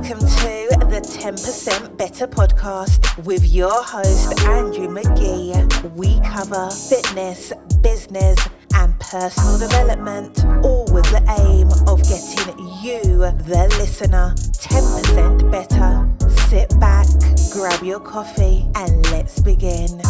Welcome to the 10% Better podcast with your host, Andrew McGee. We cover fitness, business, and personal development, all with the aim of getting you, the listener, 10% better. Sit back, grab your coffee, and let's begin.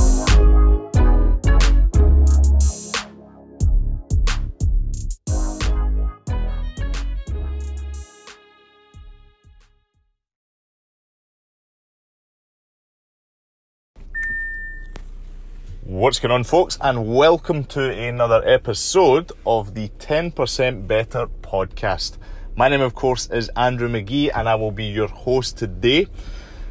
What's going on, folks, and welcome to another episode of the 10% Better podcast. My name, of course, is Andrew McGee, and I will be your host today.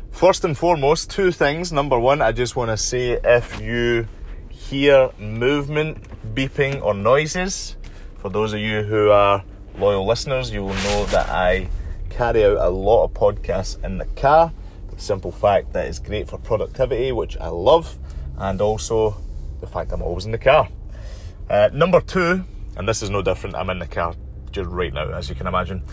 First and foremost, two things. Number one, I just want to say if you hear movement, beeping, or noises, for those of you who are loyal listeners, you will know that I carry out a lot of podcasts in the car. The simple fact that it's great for productivity, which I love and also the fact I'm always in the car. Uh, number two, and this is no different, I'm in the car just right now, as you can imagine.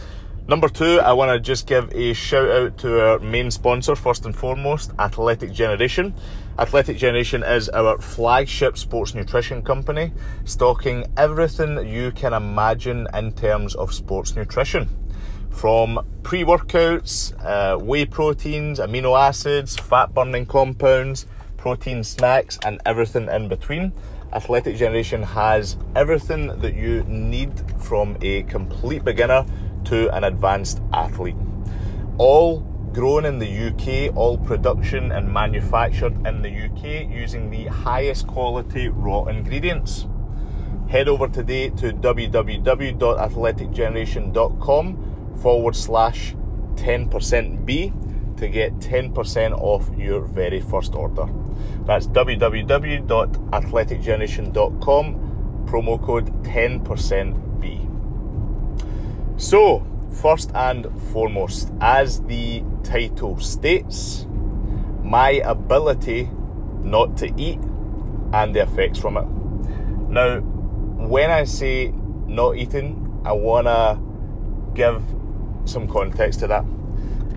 Number two, I want to just give a shout out to our main sponsor, first and foremost, Athletic Generation. Athletic Generation is our flagship sports nutrition company, stocking everything you can imagine in terms of sports nutrition. From pre workouts, uh, whey proteins, amino acids, fat burning compounds, protein snacks, and everything in between. Athletic Generation has everything that you need from a complete beginner to an advanced athlete. All grown in the UK, all production and manufactured in the UK using the highest quality raw ingredients. Head over today to www.athleticgeneration.com forward slash 10%B to get 10% off your very first order. That's www.athleticgeneration.com, promo code 10%B. So, first and foremost, as the title states, my ability not to eat and the effects from it. Now, when I say not eating, I want to give some context to that.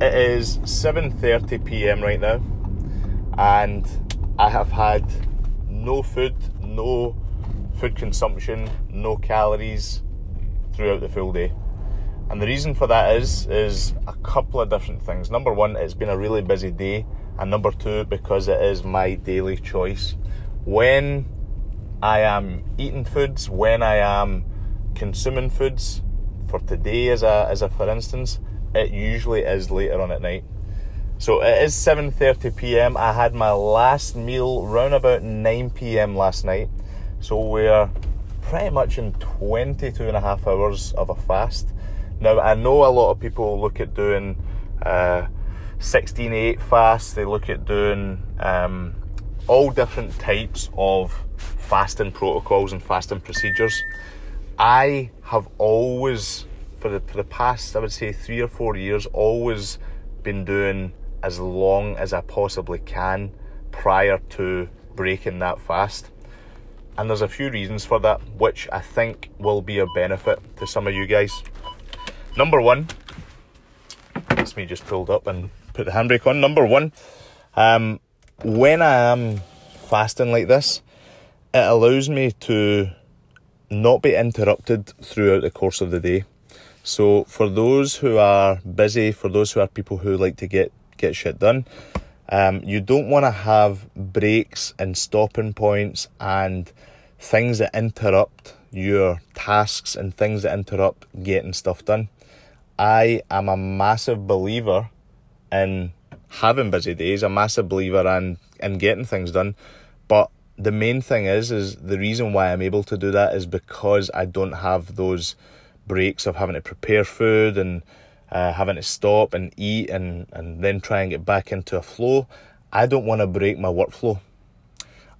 It is 7:30 p.m. right now and I have had no food, no food consumption, no calories throughout the full day. And the reason for that is is a couple of different things. Number one, it's been a really busy day, and number two, because it is my daily choice. When I am eating foods, when I am consuming foods, for today as a as a for instance, it usually is later on at night. So it is 7:30 p.m. I had my last meal round about 9 p.m. last night. So we're pretty much in 22 and a half hours of a fast. Now I know a lot of people look at doing uh, 16-8 fasts. They look at doing um, all different types of fasting protocols and fasting procedures. I have always, for the for the past, I would say three or four years, always been doing as long as I possibly can prior to breaking that fast. And there's a few reasons for that, which I think will be a benefit to some of you guys. Number one, that's me just pulled up and put the handbrake on. Number one, um, when I am fasting like this, it allows me to not be interrupted throughout the course of the day. So, for those who are busy, for those who are people who like to get get shit done. Um, you don't want to have breaks and stopping points and things that interrupt your tasks and things that interrupt getting stuff done. I am a massive believer in having busy days, a massive believer in, in getting things done. But the main thing is, is the reason why I'm able to do that is because I don't have those breaks of having to prepare food and uh, having to stop and eat and, and then try and get back into a flow. I don't want to break my workflow.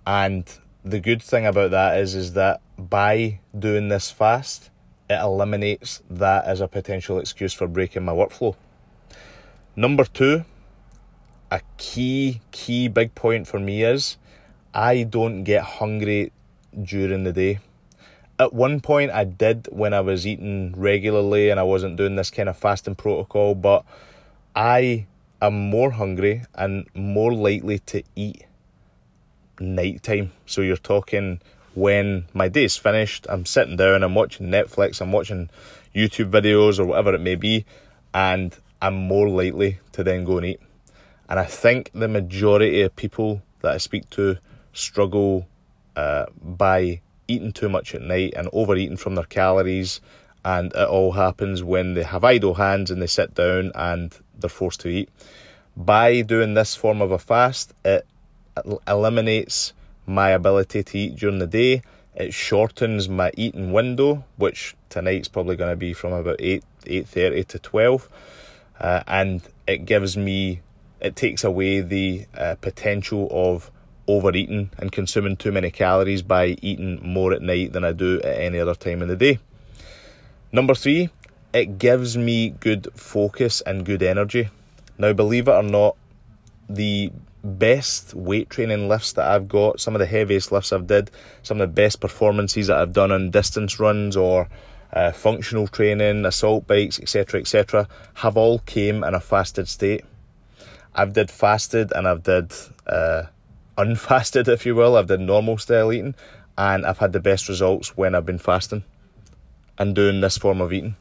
And the good thing about that is is that by doing this fast, it eliminates that as a potential excuse for breaking my workflow. Number two, a key, key big point for me is I don't get hungry during the day at one point I did when I was eating regularly and I wasn't doing this kind of fasting protocol, but I am more hungry and more likely to eat nighttime. So you're talking when my day's finished, I'm sitting down, I'm watching Netflix, I'm watching YouTube videos or whatever it may be, and I'm more likely to then go and eat. And I think the majority of people that I speak to struggle uh, by eating too much at night and overeating from their calories. And it all happens when they have idle hands and they sit down and they're forced to eat. By doing this form of a fast, it eliminates my ability to eat during the day. It shortens my eating window, which tonight's probably going to be from about 8 8.30 to 12 uh, and it gives me it takes away the uh, potential of overeating and consuming too many calories by eating more at night than I do at any other time in the day. Number three, it gives me good focus and good energy. Now, believe it or not, the best weight training lifts that I've got, some of the heaviest lifts I've did, some of the best performances that I've done on distance runs or uh, functional training, assault bikes, etc., etc., have all came in a fasted state. I've did fasted and I've did uh, unfasted, if you will. I've done normal style eating, and I've had the best results when I've been fasting and doing this form of eating.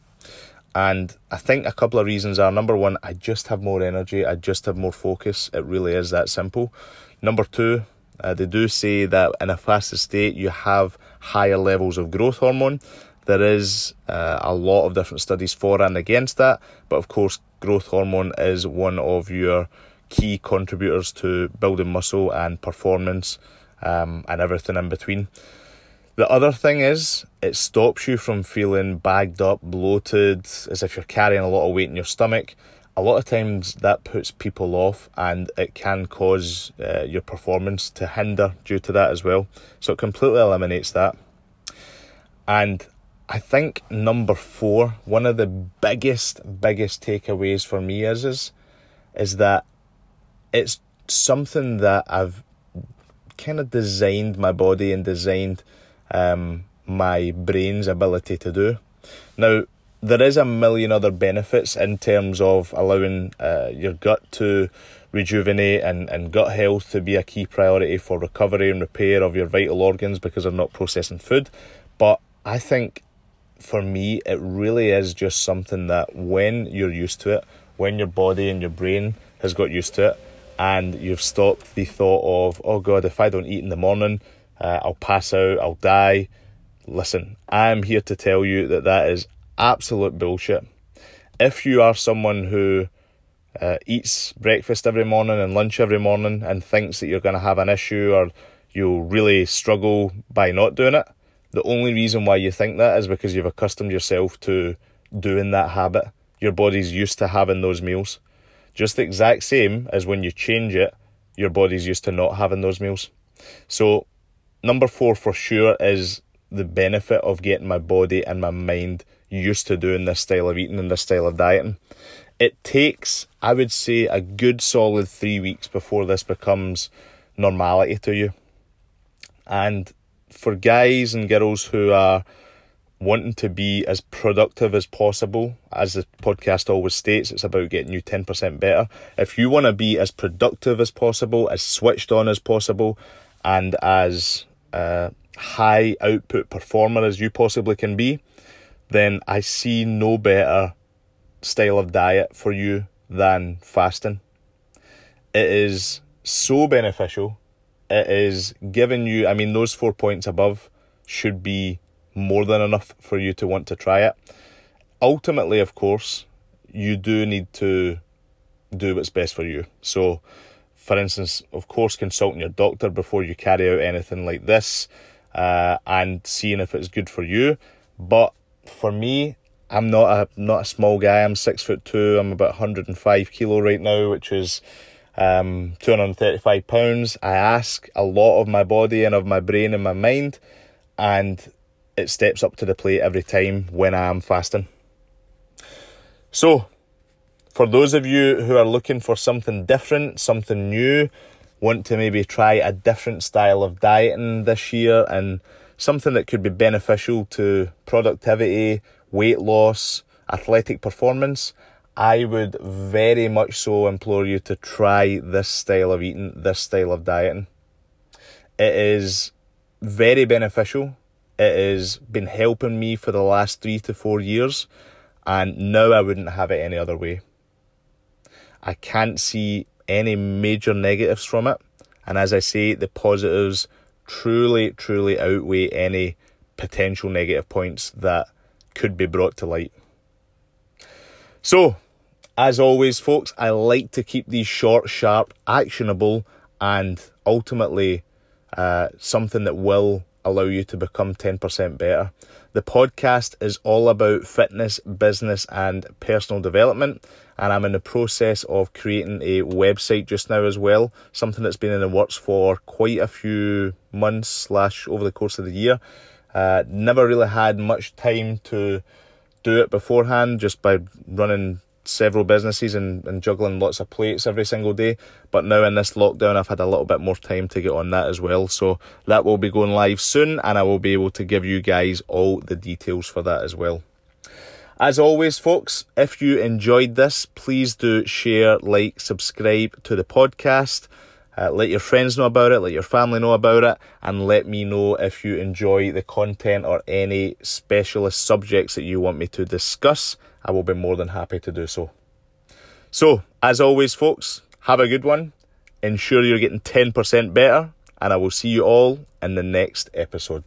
And I think a couple of reasons are number one, I just have more energy, I just have more focus. It really is that simple. Number two, uh, they do say that in a fasted state you have higher levels of growth hormone. There is uh, a lot of different studies for and against that, but of course, growth hormone is one of your key contributors to building muscle and performance um, and everything in between. The other thing is, it stops you from feeling bagged up, bloated, as if you're carrying a lot of weight in your stomach. A lot of times that puts people off and it can cause uh, your performance to hinder due to that as well. So it completely eliminates that. And I think number four, one of the biggest, biggest takeaways for me is is, is that it's something that I've kind of designed my body and designed um, my brain's ability to do. Now, there is a million other benefits in terms of allowing uh, your gut to rejuvenate and, and gut health to be a key priority for recovery and repair of your vital organs because of not processing food. But I think for me, it really is just something that when you're used to it, when your body and your brain has got used to it, and you've stopped the thought of, oh God, if I don't eat in the morning, uh, I'll pass out, I'll die. Listen, I'm here to tell you that that is absolute bullshit. If you are someone who uh, eats breakfast every morning and lunch every morning and thinks that you're going to have an issue or you'll really struggle by not doing it, the only reason why you think that is because you've accustomed yourself to doing that habit. Your body's used to having those meals. Just the exact same as when you change it, your body's used to not having those meals. So, number four for sure is the benefit of getting my body and my mind used to doing this style of eating and this style of dieting. It takes, I would say, a good solid three weeks before this becomes normality to you. And for guys and girls who are wanting to be as productive as possible, as the podcast always states, it's about getting you 10% better. If you want to be as productive as possible, as switched on as possible, and as uh, high output performer as you possibly can be, then I see no better style of diet for you than fasting. It is so beneficial it is giving you, I mean, those four points above should be more than enough for you to want to try it. Ultimately, of course, you do need to do what's best for you. So, for instance, of course, consulting your doctor before you carry out anything like this uh, and seeing if it's good for you. But for me, I'm not a not a small guy. I'm six foot two. I'm about 105 kilo right now, which is um, 235 pounds. I ask a lot of my body and of my brain and my mind, and it steps up to the plate every time when I am fasting. So, for those of you who are looking for something different, something new, want to maybe try a different style of dieting this year and something that could be beneficial to productivity, weight loss, athletic performance, I would very much so implore you to try this style of eating, this style of dieting. It is very beneficial. It has been helping me for the last three to four years, and now I wouldn't have it any other way. I can't see any major negatives from it, and as I say, the positives truly, truly outweigh any potential negative points that could be brought to light. So, as always, folks, I like to keep these short, sharp, actionable, and ultimately uh, something that will allow you to become 10% better. The podcast is all about fitness, business, and personal development. And I'm in the process of creating a website just now as well, something that's been in the works for quite a few months slash over the course of the year. Uh, never really had much time to do it beforehand just by running several businesses and, and juggling lots of plates every single day. But now in this lockdown, I've had a little bit more time to get on that as well. So that will be going live soon, and I will be able to give you guys all the details for that as well. As always, folks, if you enjoyed this, please do share, like, subscribe to the podcast. Uh, let your friends know about it, let your family know about it, and let me know if you enjoy the content or any specialist subjects that you want me to discuss. I will be more than happy to do so. So, as always, folks, have a good one. Ensure you're getting 10% better, and I will see you all in the next episode.